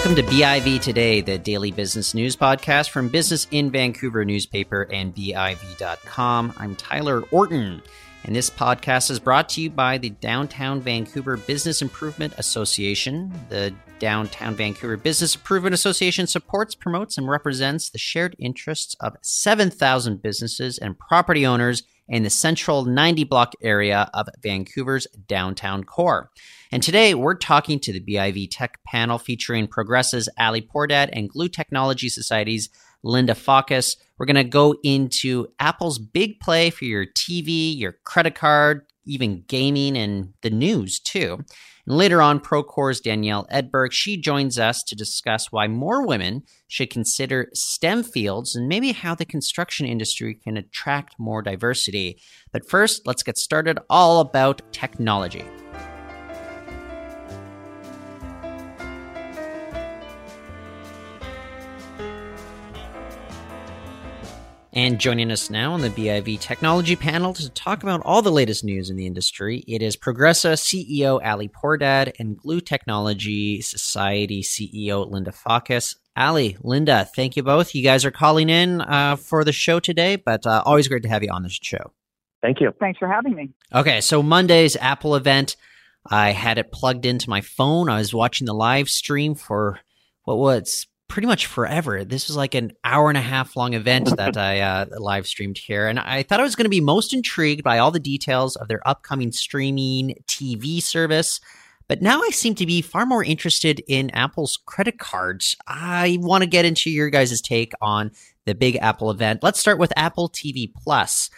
Welcome to BIV Today, the daily business news podcast from Business in Vancouver newspaper and BIV.com. I'm Tyler Orton, and this podcast is brought to you by the Downtown Vancouver Business Improvement Association. The Downtown Vancouver Business Improvement Association supports, promotes, and represents the shared interests of 7,000 businesses and property owners in the central 90 block area of Vancouver's downtown core. And today we're talking to the BIV Tech panel featuring Progressa's Ali Pourdad and Glue Technology Society's Linda Fawkes. We're going to go into Apple's big play for your TV, your credit card, even gaming and the news too. And later on, Procore's Danielle Edberg, she joins us to discuss why more women should consider STEM fields and maybe how the construction industry can attract more diversity. But first, let's get started all about technology. And joining us now on the BIV Technology panel to talk about all the latest news in the industry, it is Progressa CEO Ali Pourdad and Glue Technology Society CEO Linda Fawkes. Ali, Linda, thank you both. You guys are calling in uh, for the show today, but uh, always great to have you on this show. Thank you. Thanks for having me. Okay, so Monday's Apple event, I had it plugged into my phone. I was watching the live stream for what was pretty much forever. This was like an hour and a half long event that I uh, live streamed here. And I thought I was going to be most intrigued by all the details of their upcoming streaming TV service. But now I seem to be far more interested in Apple's credit cards. I want to get into your guys' take on the big Apple event. Let's start with Apple TV Plus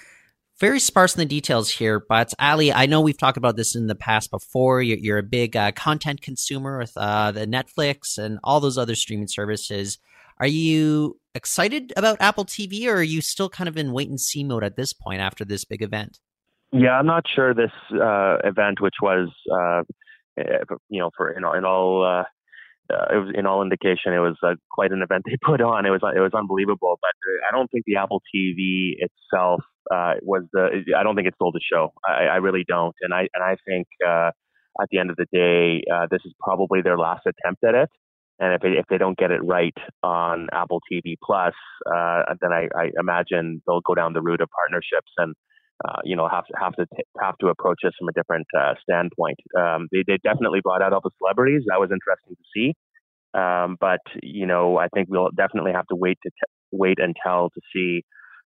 very sparse in the details here, but Ali, I know we've talked about this in the past before. You're, you're a big uh, content consumer with uh, the Netflix and all those other streaming services. Are you excited about Apple TV, or are you still kind of in wait and see mode at this point after this big event? Yeah, I'm not sure this uh, event, which was, uh, eh, you know, for in all, in all uh, uh, it was in all indication it was quite an event they put on. It was it was unbelievable, but I don't think the Apple TV itself uh, was the. I don't think it stole the show. I, I really don't, and I and I think uh, at the end of the day, uh, this is probably their last attempt at it. And if they, if they don't get it right on Apple TV Plus, uh, then I, I imagine they'll go down the route of partnerships and uh, you know have to have to t- have to approach this from a different uh, standpoint. Um, they they definitely brought out all the celebrities. That was interesting to see. Um, but you know, I think we'll definitely have to wait to t- wait until to see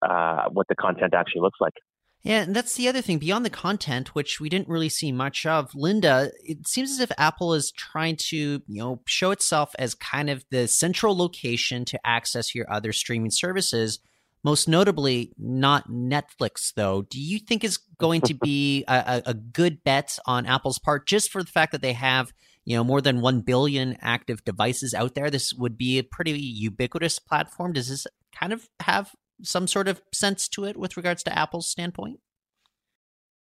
uh, what the content actually looks like. Yeah, and that's the other thing. Beyond the content, which we didn't really see much of, Linda, it seems as if Apple is trying to, you know, show itself as kind of the central location to access your other streaming services. Most notably, not Netflix, though. Do you think is going to be a, a good bet on Apple's part, just for the fact that they have, you know, more than one billion active devices out there? This would be a pretty ubiquitous platform. Does this kind of have some sort of sense to it with regards to Apple's standpoint?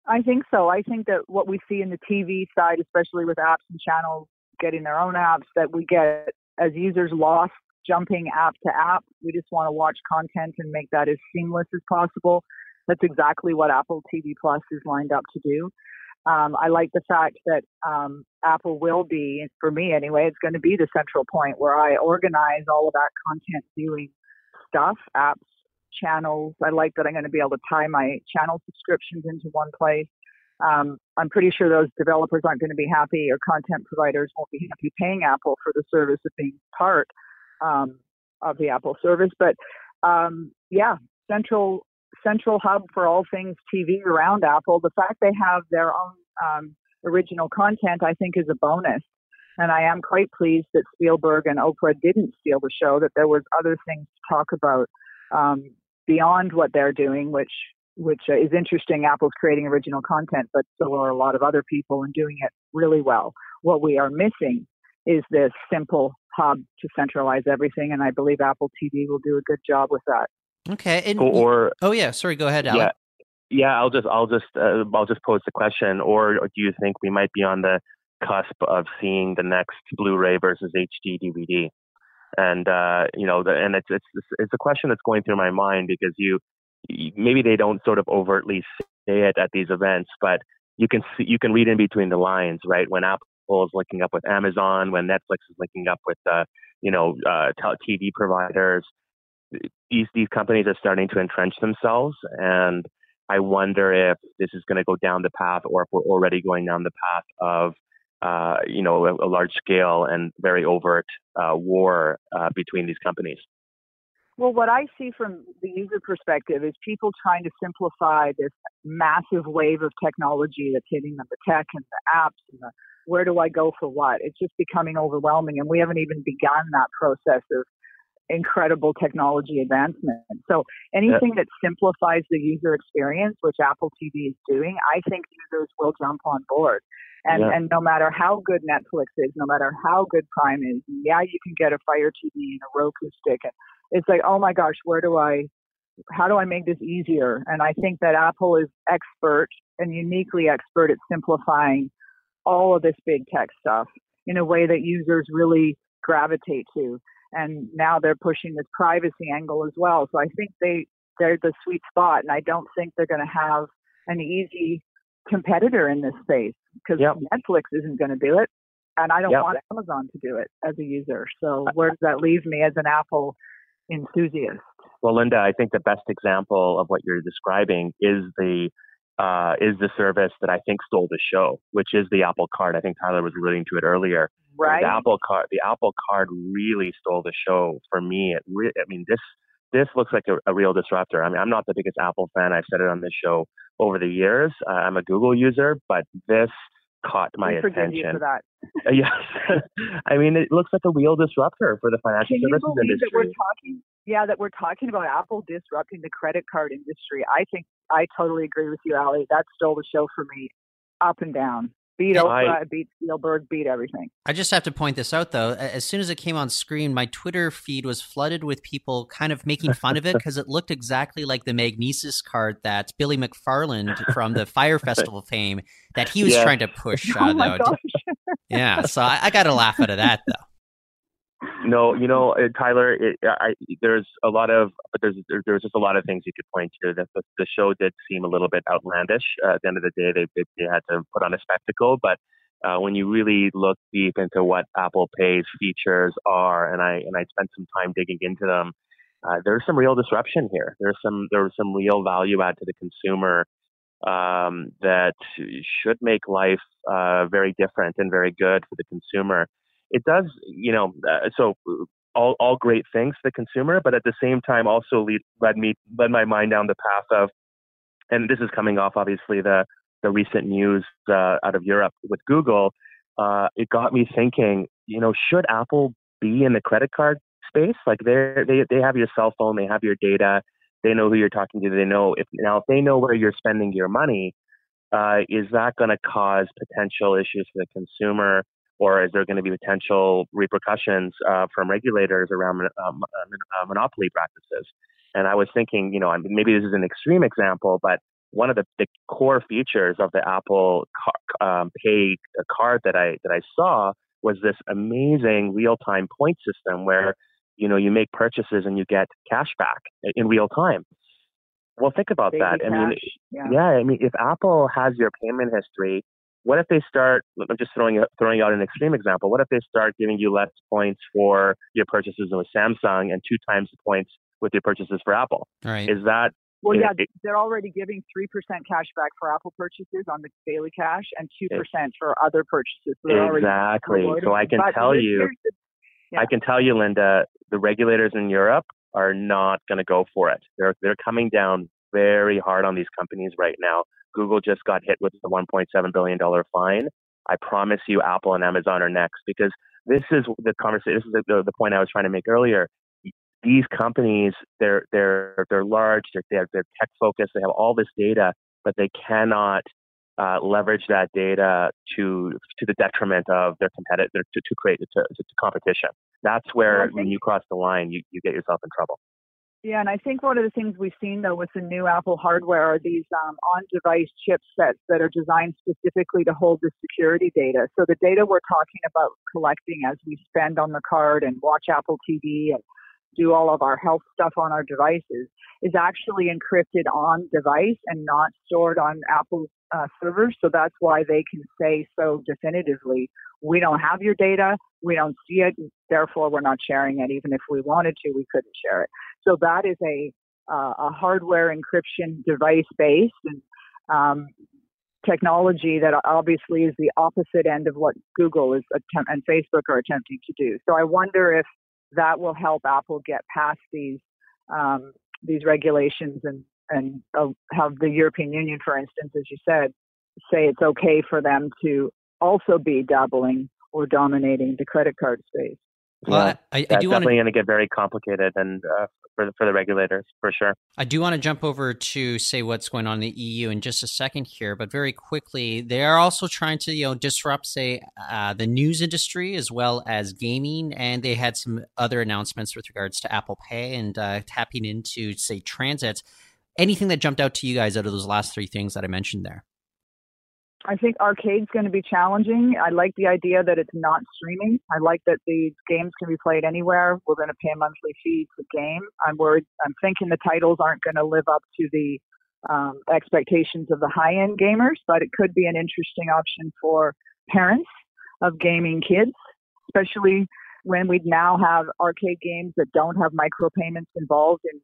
I think so. I think that what we see in the TV side, especially with apps and channels getting their own apps, that we get as users lost jumping app to app. We just want to watch content and make that as seamless as possible. That's exactly what Apple TV Plus is lined up to do. Um, I like the fact that um, Apple will be, for me anyway, it's going to be the central point where I organize all of that content viewing stuff, apps, channels. I like that I'm going to be able to tie my channel subscriptions into one place. Um, I'm pretty sure those developers aren't going to be happy, or content providers won't be happy paying Apple for the service of being part um, of the Apple service. But um, yeah, central central hub for all things TV around Apple. The fact they have their own um, original content, I think, is a bonus. And I am quite pleased that Spielberg and Oprah didn't steal the show. That there was other things to talk about. Um, beyond what they're doing, which which uh, is interesting. Apple's creating original content, but so are a lot of other people and doing it really well. What we are missing is this simple hub to centralize everything, and I believe Apple TV will do a good job with that. Okay. And, or oh yeah, sorry. Go ahead, Yeah, yeah. I'll just I'll just uh, I'll just pose the question. Or, or do you think we might be on the cusp of seeing the next Blu-ray versus HD DVD? And uh, you know, the, and it's it's it's a question that's going through my mind because you maybe they don't sort of overtly say it at these events, but you can see, you can read in between the lines, right? When Apple is linking up with Amazon, when Netflix is linking up with, uh, you know, uh, TV providers. These these companies are starting to entrench themselves, and I wonder if this is going to go down the path, or if we're already going down the path of, uh, you know, a, a, large scale and very overt uh, war uh, between these companies. Well, what I see from the user perspective is people trying to simplify this massive wave of technology that's hitting them, the tech and the apps and the where do I go for what? It's just becoming overwhelming, and we haven't even begun that process of incredible technology advancement. So anything yeah. that simplifies the user experience, which Apple TV is doing, I think users will jump on board. And yeah. and no matter how good Netflix is, no matter how good Prime is, yeah, you can get a Fire TV and a Roku stick. And it's like, oh my gosh, where do I how do I make this easier? And I think that Apple is expert and uniquely expert at simplifying all of this big tech stuff in a way that users really gravitate to and now they're pushing this privacy angle as well. So I think they they're the sweet spot, and I don't think they're going to have an easy competitor in this space because yep. Netflix isn't going to do it, and I don't yep. want Amazon to do it as a user. So where does that leave me as an Apple enthusiast? Well, Linda, I think the best example of what you're describing is the uh, is the service that I think stole the show, which is the Apple Card. I think Tyler was alluding to it earlier. Right. The Apple Card, the Apple Card really stole the show for me. It re- I mean, this this looks like a, a, real disruptor. I mean, I'm not the biggest Apple fan. I've said it on this show over the years. Uh, I'm a Google user, but this caught my we attention. You for that. yes, I mean, it looks like a real disruptor for the financial Can services you industry. That we're talking, yeah, that we're talking about Apple disrupting the credit card industry. I think I totally agree with you, Ali. That stole the show for me, up and down. Beat Oprah, I, beat Spielberg, beat everything. I just have to point this out though. As soon as it came on screen, my Twitter feed was flooded with people kind of making fun of it because it looked exactly like the Magnises card that Billy McFarland from the Fyre Festival fame that he was yeah. trying to push. Uh, oh my gosh. yeah, so I, I got to laugh out of that though. No, you know, uh, Tyler, it, I, there's a lot of, but there's there's just a lot of things you could point to. That the, the show did seem a little bit outlandish. Uh, at the end of the day, they they, they had to put on a spectacle, but uh, when you really look deep into what Apple Pay's features are, and I and I spent some time digging into them, uh, there's some real disruption here. There's some there's some real value add to the consumer um, that should make life uh, very different and very good for the consumer it does, you know, uh, so all, all great things for the consumer, but at the same time also lead, led me, led my mind down the path of, and this is coming off obviously the, the recent news uh, out of Europe with Google. Uh, it got me thinking, you know, should Apple be in the credit card space? Like they they they have your cell phone, they have your data, they know who you're talking to, they know if now if they know where you're spending your money, uh, is that going to cause potential issues for the consumer? Or is there going to be potential repercussions uh, from regulators around um, uh, monopoly practices? And I was thinking, you know, maybe this is an extreme example, but one of the, the core features of the Apple car, um, Pay card that I that I saw was this amazing real-time point system where you know you make purchases and you get cash back in real time. Well, think about Baby that. Cash. I mean, yeah. yeah, I mean, if Apple has your payment history what if they start? I'm just throwing throwing out an extreme example. What if they start giving you less points for your purchases with Samsung and two times the points with your purchases for Apple? Right. Is that well, yeah, it, they're already giving three percent cash back for Apple purchases on the daily cash and two percent for other purchases. So exactly. So I can tell you, the, yeah. I can tell you, Linda, the regulators in Europe are not going to go for it. They're they're coming down very hard on these companies right now Google just got hit with the $1.7 billion fine. I promise you, Apple and Amazon are next because this is the conversation. This is the, the point I was trying to make earlier. These companies, they're they're they're large. They're they're, they're tech focused. They have all this data, but they cannot uh, leverage that data to to the detriment of their competitor to, to create to, to competition. That's where when you cross the line, you, you get yourself in trouble. Yeah, and I think one of the things we've seen though with the new Apple hardware are these um, on-device chipsets that are designed specifically to hold the security data. So the data we're talking about collecting as we spend on the card and watch Apple TV and do all of our health stuff on our devices is actually encrypted on device and not stored on Apple's uh, servers. So that's why they can say so definitively, we don't have your data, we don't see it, therefore we're not sharing it. Even if we wanted to, we couldn't share it. So that is a uh, a hardware encryption device based and um, technology that obviously is the opposite end of what Google is attempt- and Facebook are attempting to do. So I wonder if that will help Apple get past these um, these regulations and and uh, have the European Union, for instance, as you said, say it's okay for them to also be dabbling or dominating the credit card space. Well, yeah, I, I, do definitely want going to get very complicated, and uh, for the, for the regulators for sure. I do want to jump over to say what's going on in the EU in just a second here, but very quickly, they are also trying to you know disrupt, say, uh, the news industry as well as gaming, and they had some other announcements with regards to Apple Pay and uh, tapping into say transit. Anything that jumped out to you guys out of those last three things that I mentioned there? I think arcade's going to be challenging. I like the idea that it's not streaming. I like that the games can be played anywhere. We're going to pay a monthly fee to game. I'm worried. I'm thinking the titles aren't going to live up to the um, expectations of the high-end gamers, but it could be an interesting option for parents of gaming kids, especially when we now have arcade games that don't have micropayments involved in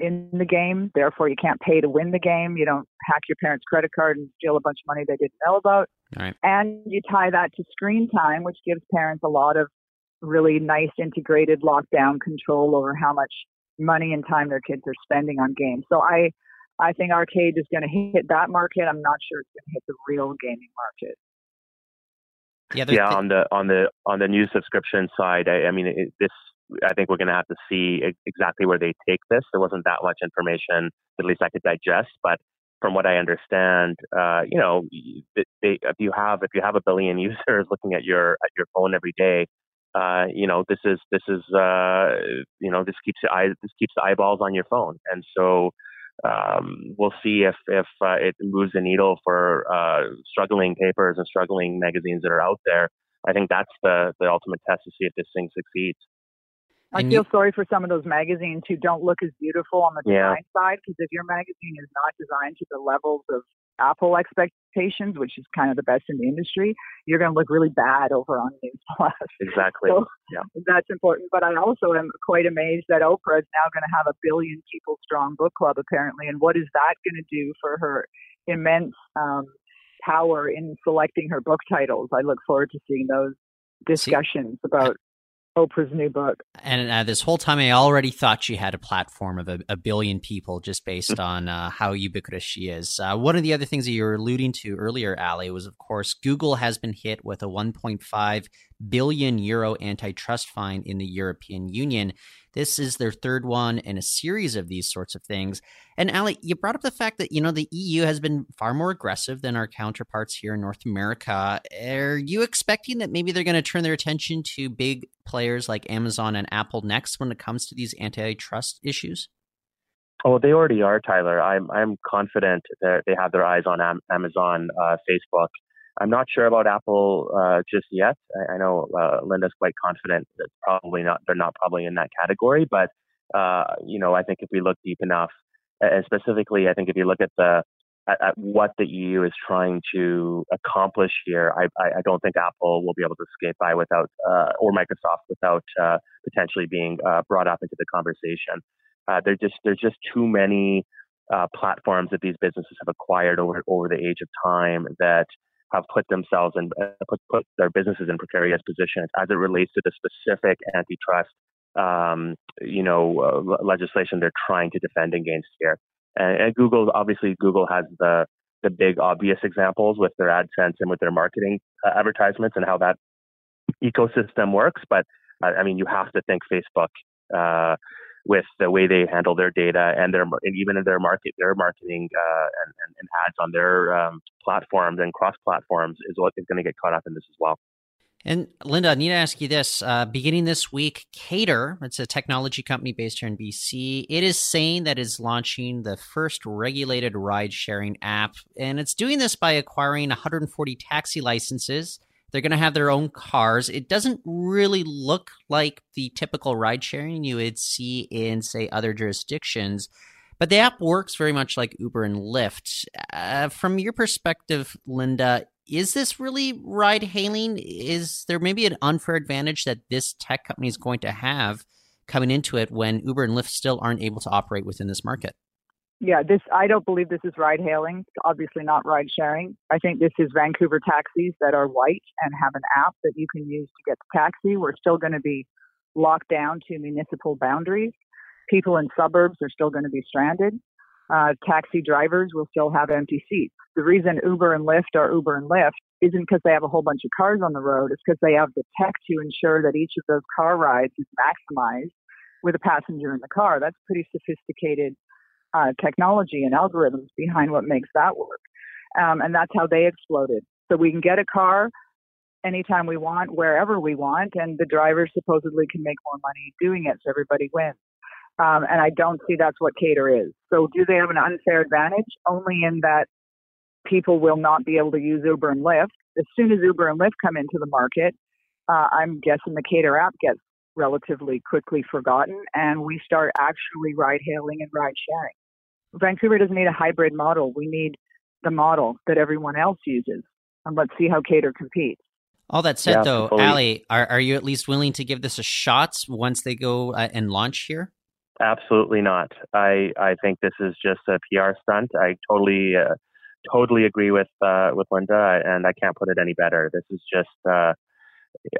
in the game. Therefore, you can't pay to win the game. You don't hack your parents' credit card and steal a bunch of money they didn't know about. Right. And you tie that to screen time, which gives parents a lot of really nice integrated lockdown control over how much money and time their kids are spending on games. So I, I think arcade is going to hit that market. I'm not sure it's going to hit the real gaming market. Yeah, yeah. Th- on the on the on the new subscription side, I, I mean, it, this I think we're going to have to see exactly where they take this. There wasn't that much information, at least I could digest. But from what I understand, uh, you know, they, if you have if you have a billion users looking at your at your phone every day, uh, you know, this is this is uh, you know this keeps the eye this keeps the eyeballs on your phone, and so um, we'll see if if uh, it moves the needle for uh, struggling papers and struggling magazines that are out there. I think that's the the ultimate test to see if this thing succeeds. I feel you, sorry for some of those magazines who don't look as beautiful on the design yeah. side because if your magazine is not designed to the levels of Apple expectations, which is kind of the best in the industry, you're going to look really bad over on News Plus. Exactly. So yeah. That's important. But I also am quite amazed that Oprah is now going to have a billion people strong book club, apparently. And what is that going to do for her immense um, power in selecting her book titles? I look forward to seeing those discussions See, about Oprah's new book. And uh, this whole time, I already thought she had a platform of a, a billion people just based mm. on uh, how ubiquitous she is. Uh, one of the other things that you were alluding to earlier, Ali, was of course Google has been hit with a 1.5 billion euro antitrust fine in the European Union. This is their third one in a series of these sorts of things. And Ali, you brought up the fact that, you know, the EU has been far more aggressive than our counterparts here in North America. Are you expecting that maybe they're going to turn their attention to big players like Amazon and Apple next when it comes to these antitrust issues? Oh, they already are, Tyler. I'm I'm confident that they have their eyes on Amazon, uh, Facebook, I'm not sure about Apple uh, just yet. I, I know uh, Linda's quite confident that probably not they're not probably in that category, but uh, you know I think if we look deep enough, and specifically I think if you look at the at, at what the EU is trying to accomplish here, I, I, I, don't think Apple will be able to escape by without uh, or Microsoft without uh, potentially being uh, brought up into the conversation. there just there's just too many platforms that these businesses have acquired over over the age of time that have put themselves and uh, put, put their businesses in precarious positions as it relates to the specific antitrust, um, you know, uh, legislation they're trying to defend against here. And, and, Google, obviously, Google has the the big obvious examples with their AdSense and with their marketing uh, advertisements and how that ecosystem works. But uh, I mean, you have to think Facebook. Uh, with the way they handle their data and their and even in their market their marketing uh, and, and, and, ads on their um, platforms and cross platforms is what is going to get caught up in this as well. And Linda, I need to ask you this. Uh, beginning this week, Kater, it's a technology company based here in BC, it is saying that it's launching the first regulated ride sharing app. And it's doing this by acquiring 140 taxi licenses They're going to have their own cars. It doesn't really look like the typical ride sharing you would see in, say, other jurisdictions. But the app works very much like Uber and Lyft. Uh, from your perspective, Linda, is this really ride hailing? Is there maybe an unfair advantage that this tech company is going to have coming into it when Uber and Lyft still aren't able to operate within this market? Yeah, this I don't believe this is ride hailing. Obviously not ride sharing. I think this is Vancouver taxis that are white and have an app that you can use to get the taxi. We're still going to be locked down to municipal boundaries. People in suburbs are still going to be stranded. Uh, taxi drivers will still have empty seats. The reason Uber and Lyft are Uber and Lyft isn't because they have a whole bunch of cars on the road. It's because they have the tech to ensure that each of those car rides is maximized with a passenger in the car. That's pretty sophisticated uh, technology and algorithms behind what makes that work. Um, and that's how they exploded. So we can get a car anytime we want, wherever we want, and the driver supposedly can make more money doing it, so everybody wins. Um, and I don't see that's what Kater is. So do they have an unfair advantage? Only in that people will not be able to use Uber and Lyft. As soon as Uber and Lyft come into the market, uh, I'm guessing the Kater app gets relatively quickly forgotten, and we start actually ride hailing and ride sharing. Vancouver doesn't need a hybrid model. We need the model that everyone else uses. And let's see how Kater competes. All that said, yeah, though, fully. Ali, are, are you at least willing to give this a shot once they go uh, and launch here? Absolutely not. I I think this is just a PR stunt. I totally uh, totally agree with uh, with Linda, and I can't put it any better. This is just uh,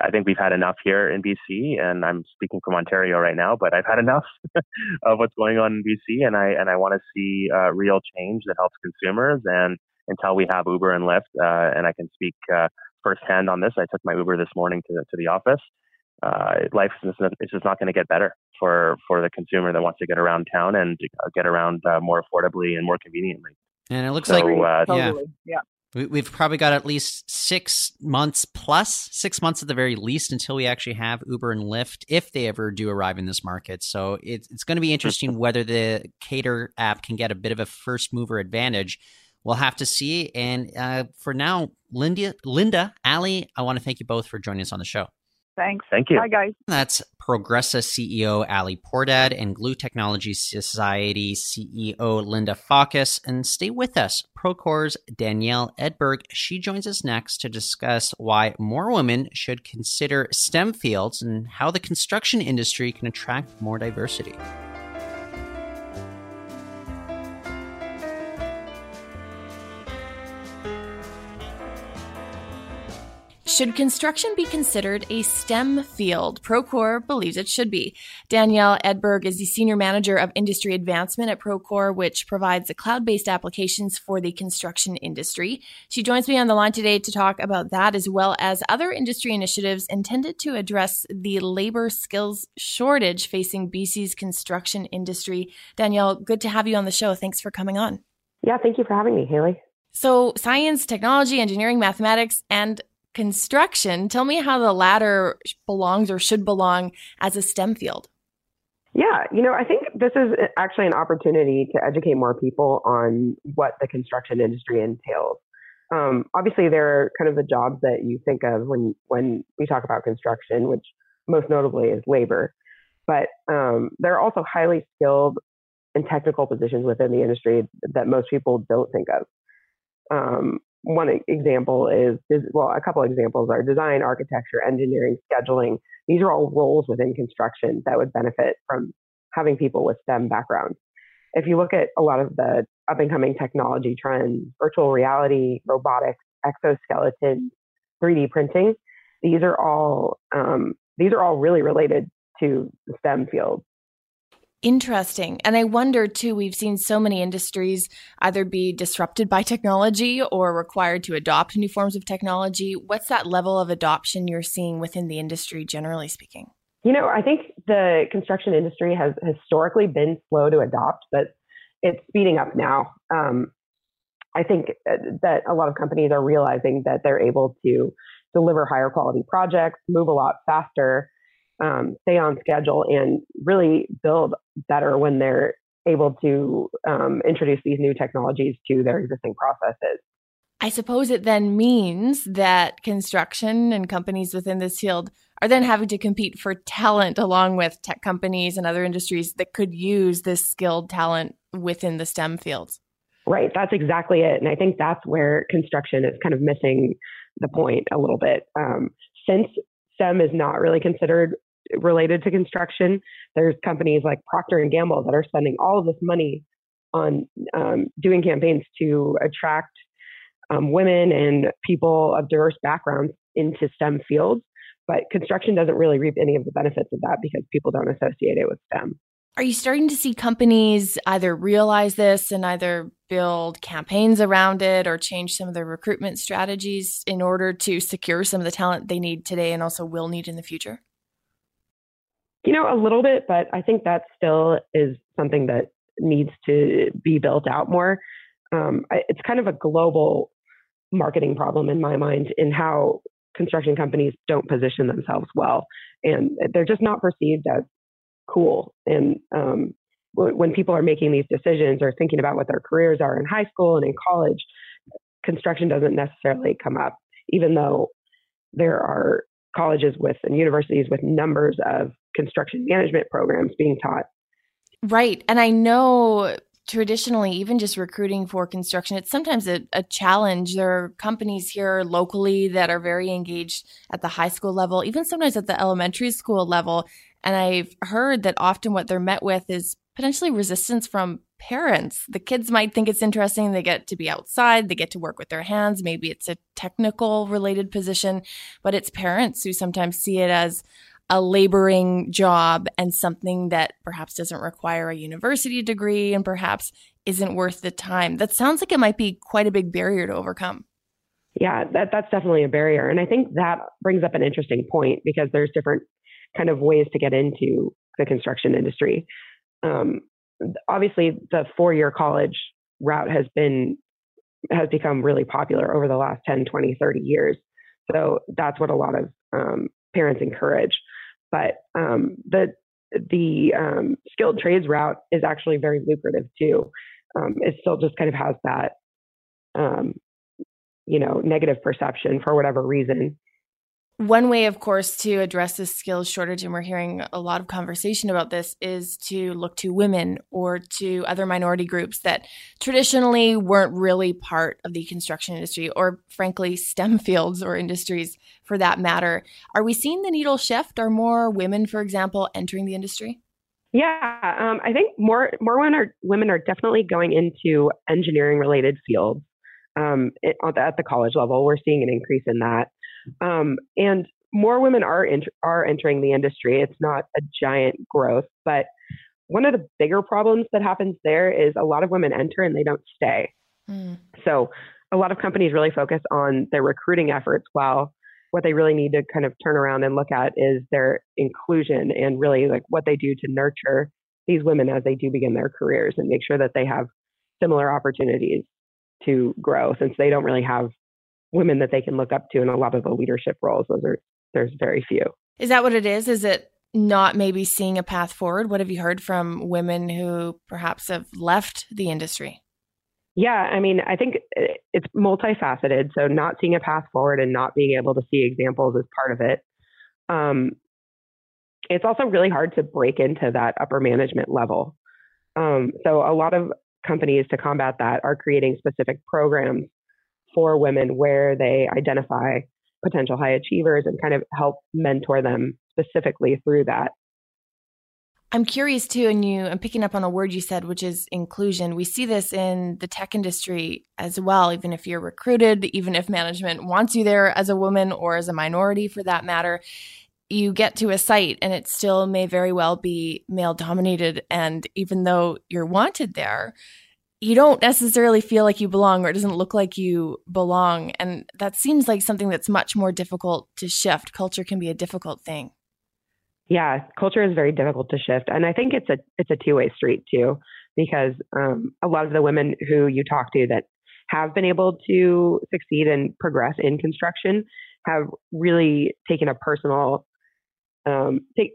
I think we've had enough here in BC, and I'm speaking from Ontario right now, but I've had enough of what's going on in BC, and I and I want to see uh, real change that helps consumers. And until we have Uber and Lyft, uh, and I can speak uh, firsthand on this, I took my Uber this morning to to the office. Uh, life is just not going to get better for for the consumer that wants to get around town and get around uh, more affordably and more conveniently. And it looks so, like uh, totally. yeah. yeah. We've probably got at least six months plus, six months at the very least, until we actually have Uber and Lyft, if they ever do arrive in this market. So it's, it's going to be interesting whether the Kater app can get a bit of a first mover advantage. We'll have to see. And uh, for now, Linda, Linda, Ali, I want to thank you both for joining us on the show. Thanks. Thank you. Bye, guys. That's Progressa CEO Ali Pourdad and Glue Technology Society CEO Linda Fawkes. And stay with us. Procore's Danielle Edberg. She joins us next to discuss why more women should consider STEM fields and how the construction industry can attract more diversity. Should construction be considered a STEM field? Procore believes it should be. Danielle Edberg is the Senior Manager of Industry Advancement at Procore, which provides the cloud based applications for the construction industry. She joins me on the line today to talk about that as well as other industry initiatives intended to address the labor skills shortage facing BC's construction industry. Danielle, good to have you on the show. Thanks for coming on. Yeah, thank you for having me, Hayley. So, science, technology, engineering, mathematics, and construction. Tell me how the latter belongs or should belong as a STEM field. Yeah, you know, I think this is actually an opportunity to educate more people on what the construction industry entails. Um, obviously, there are kind of the jobs that you think of when when we talk about construction, which most notably is labor. But um, there are also highly skilled and technical positions within the industry that most people don't think of. Um, one example is, well, a couple examples are design, architecture, engineering, scheduling. These are all roles within construction that would benefit from having people with STEM backgrounds. If you look at a lot of the up and coming technology trends, virtual reality, robotics, exoskeleton, 3D printing, these are all um, these are all really related to the STEM field. Interesting. And I wonder too, we've seen so many industries either be disrupted by technology or required to adopt new forms of technology. What's that level of adoption you're seeing within the industry, generally speaking? You know, I think the construction industry has historically been slow to adopt, but it's speeding up now. Um, I think uh, that a lot of companies are realizing that they're able to deliver higher quality projects, move a lot faster, um, stay on schedule and really build better when they're able to um, introduce these new technologies to their existing processes. I suppose it then means that construction and companies within this field are then having to compete for talent along with tech companies and other industries that could use this skilled talent within the STEM fields. Right, that's exactly it. And I think that's where construction is kind of missing the point a little bit. Um, since STEM is not really considered related to construction, there's companies like Procter and Gamble that are spending all of this money on um, doing campaigns to attract um, women and people of diverse backgrounds into STEM fields. But construction doesn't really reap any of the benefits of that because people don't associate it with STEM. Are you starting to see companies either realize this and either build campaigns around it or change some of their recruitment strategies in order to secure some of the talent they need today and also will need in the future? You know, a little bit, but I think that still is something that needs to be built out more. Um, it's kind of a global marketing problem in my mind in how construction companies don't position themselves well, and they're just not perceived as cool. And um, when people are making these decisions or thinking about what their careers are in high school and in college, construction doesn't necessarily come up, even though there are colleges with and universities with numbers of construction management programs being taught. Right. And I know traditionally, even just recruiting for construction, it's sometimes a, a, challenge. There are companies here locally that are very engaged at the high school level, even sometimes at the elementary school level. And I've heard that often what they're met with is potentially resistance from parents. The kids might think it's interesting. They get to be outside, they get to work with their hands. Maybe it's a technical related position, but it's parents who sometimes see it as a laboring job and something that perhaps doesn't require a university degree and perhaps isn't worth the time. That sounds like it might be quite a big barrier to overcome. Yeah, that, that's definitely a barrier. And I think that brings up an interesting point because there's different kind of ways to get into the construction industry. Um, obviously, the four year college route has been has become really popular over the last 10, 20, 30 years. So that's what a lot of um, parents encourage. But um, the the um, skilled trades route is actually very lucrative too. Um, it still just kind of has that, um, you know, negative perception for whatever reason. One way, of course, to address this skills shortage, and we're hearing a lot of conversation about this, is to look to women or to other minority groups that traditionally weren't really part of the construction industry, or frankly, STEM fields or industries for that matter. Are we seeing the needle shift? Are more women, for example, entering the industry? Yeah, um, I think more more women are women are definitely going into engineering related fields um, at the college level. We're seeing an increase in that. Um, and more women are ent- are entering the industry. It's not a giant growth, but one of the bigger problems that happens there is a lot of women enter and they don't stay. Mm. So a lot of companies really focus on their recruiting efforts while what they really need to kind of turn around and look at is their inclusion and really like what they do to nurture these women as they do begin their careers and make sure that they have similar opportunities to grow since they don't really have women that they can look up to in a lot of the leadership roles. Those are there's very few. Is that what it is? Is it not maybe seeing a path forward? What have you heard from women who perhaps have left the industry? Yeah, I mean, I think it's multifaceted. So, not seeing a path forward and not being able to see examples is part of it. Um, it's also really hard to break into that upper management level. Um, so, a lot of companies to combat that are creating specific programs for women where they identify potential high achievers and kind of help mentor them specifically through that. I'm curious too, and you, I'm picking up on a word you said, which is inclusion. We see this in the tech industry as well, even if you're recruited, even if management wants you there as a woman or as a minority for that matter. You get to a site and it still may very well be male dominated. And even though you're wanted there, you don't necessarily feel like you belong or it doesn't look like you belong. And that seems like something that's much more difficult to shift. Culture can be a difficult thing. Yeah, culture is very difficult to shift. And I think it's a it's a two way street too, because um, a lot of the women who you talk to that have been able to succeed and progress in construction have really taken a personal um, take,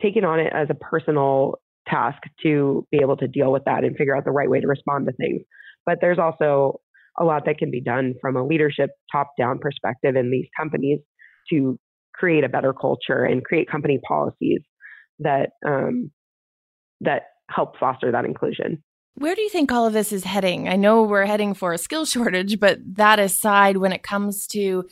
taken on it as a personal task to be able to deal with that and figure out the right way to respond to things. But there's also a lot that can be done from a leadership top down perspective in these companies to create a better culture and create company policies that um, that help foster that inclusion. Where do you think all of this is heading? I know we're heading for a skill shortage, but that aside, when it comes to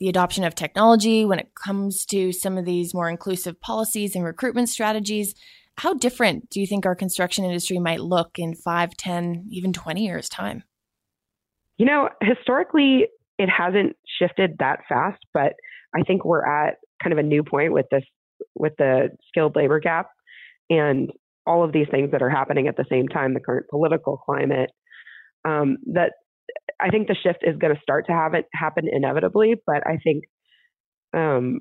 the adoption of technology, when it comes to some of these more inclusive policies and recruitment strategies, how different do you think our construction industry might look in 5, 10, even 20 years' time? You know, historically, it hasn't shifted that fast, but I think we're at kind of a new point with this, with the skilled labor gap and all of these things that are happening at the same time, the current political climate, um, that I think the shift is going to start to have it happen inevitably, but I think um,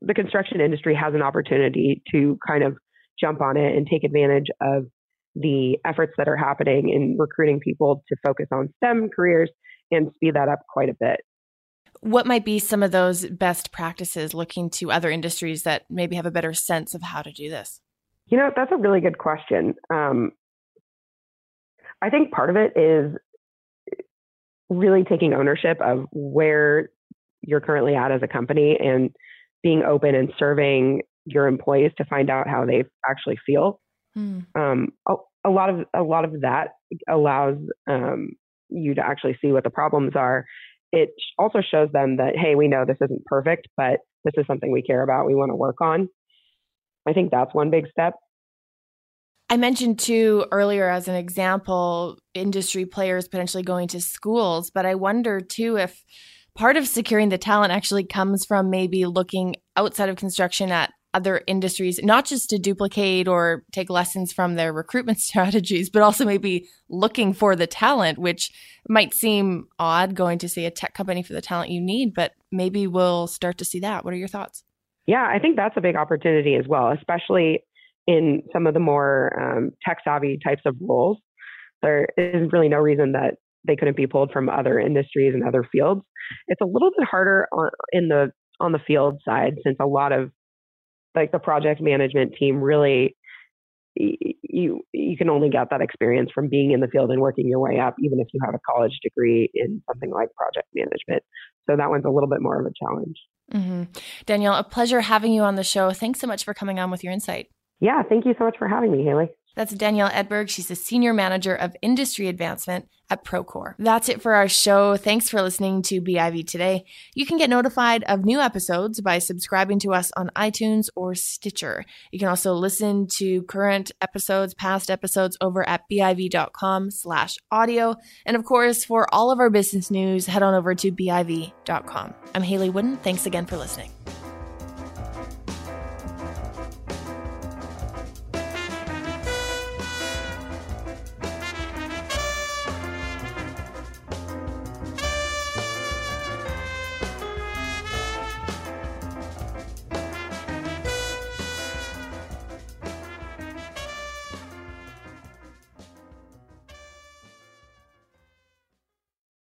the construction industry has an opportunity to kind of jump on it and take advantage of the efforts that are happening in recruiting people to focus on STEM careers and speed that up quite a bit. What might be some of those best practices looking to other industries that maybe have a better sense of how to do this? You know, that's a really good question. Um, I think part of it is really taking ownership of where you're currently at as a company and being open and serving your employees to find out how they actually feel. Mm. Um, a, a, lot of a lot of that allows um, you to actually see what the problems are. It also shows them that hey, we know this isn't perfect, but this is something we care about. We want to work on. I think that's one big step. I mentioned too earlier as an example, industry players potentially going to schools, but I wonder too if part of securing the talent actually comes from maybe looking outside of construction at other industries, not just to duplicate or take lessons from their recruitment strategies, but also maybe looking for the talent, which might seem odd going to say a tech company for the talent you need, but maybe we'll start to see that. What are your thoughts? Yeah, I think that's a big opportunity as well, especially in some of the more um, tech savvy types of roles. There is really no reason that they couldn't be pulled from other industries and other fields. It's a little bit harder on, in the on the field side since a lot of like the project management team really you you can only get that experience from being in the field and working your way up even if you have a college degree in something like project management so that one's a little bit more of a challenge mm-hmm. danielle a pleasure having you on the show thanks so much for coming on with your insight yeah, thank you so much for having me, Hayley. That's Danielle Edberg. She's the Senior Manager of Industry Advancement at Procore. That's it for our show. Thanks for listening to BIV today. You can get notified of new episodes by subscribing to us on iTunes or Stitcher. You can also listen to current episodes, past episodes over at biv.com slash audio. And of course, for all of our business news, head on over to biv.com. I'm Hayley Woodin. Thanks again for listening.